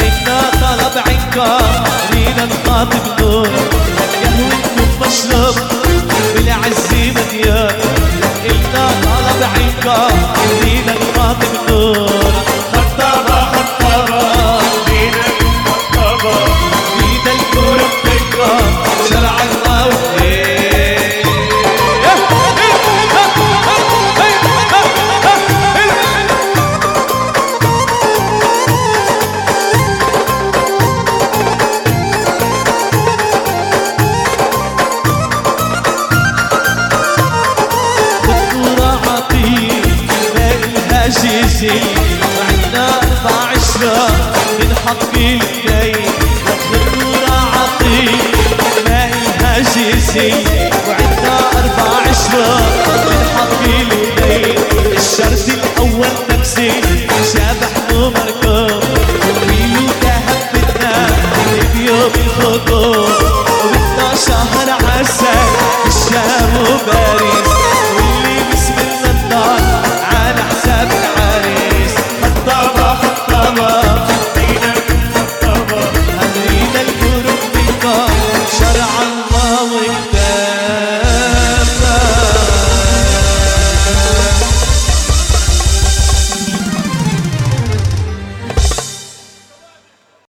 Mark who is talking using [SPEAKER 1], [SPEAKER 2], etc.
[SPEAKER 1] إنا طلب عنكم رينا نخاطب نور. قهوتكم مشروب بالعز مديون إنا طلب عنكم رينا نخاطب جيزي وعنا أربع عشرة من حق الدين الكورة عطية ما إلها جيزي وعنا أربع عشرة من حق الدين الشرط الأول تكسير شابح ومركب وكيلو ذهب بدنا بيوم الخطوب وبدنا شهر عسل الشام وباريس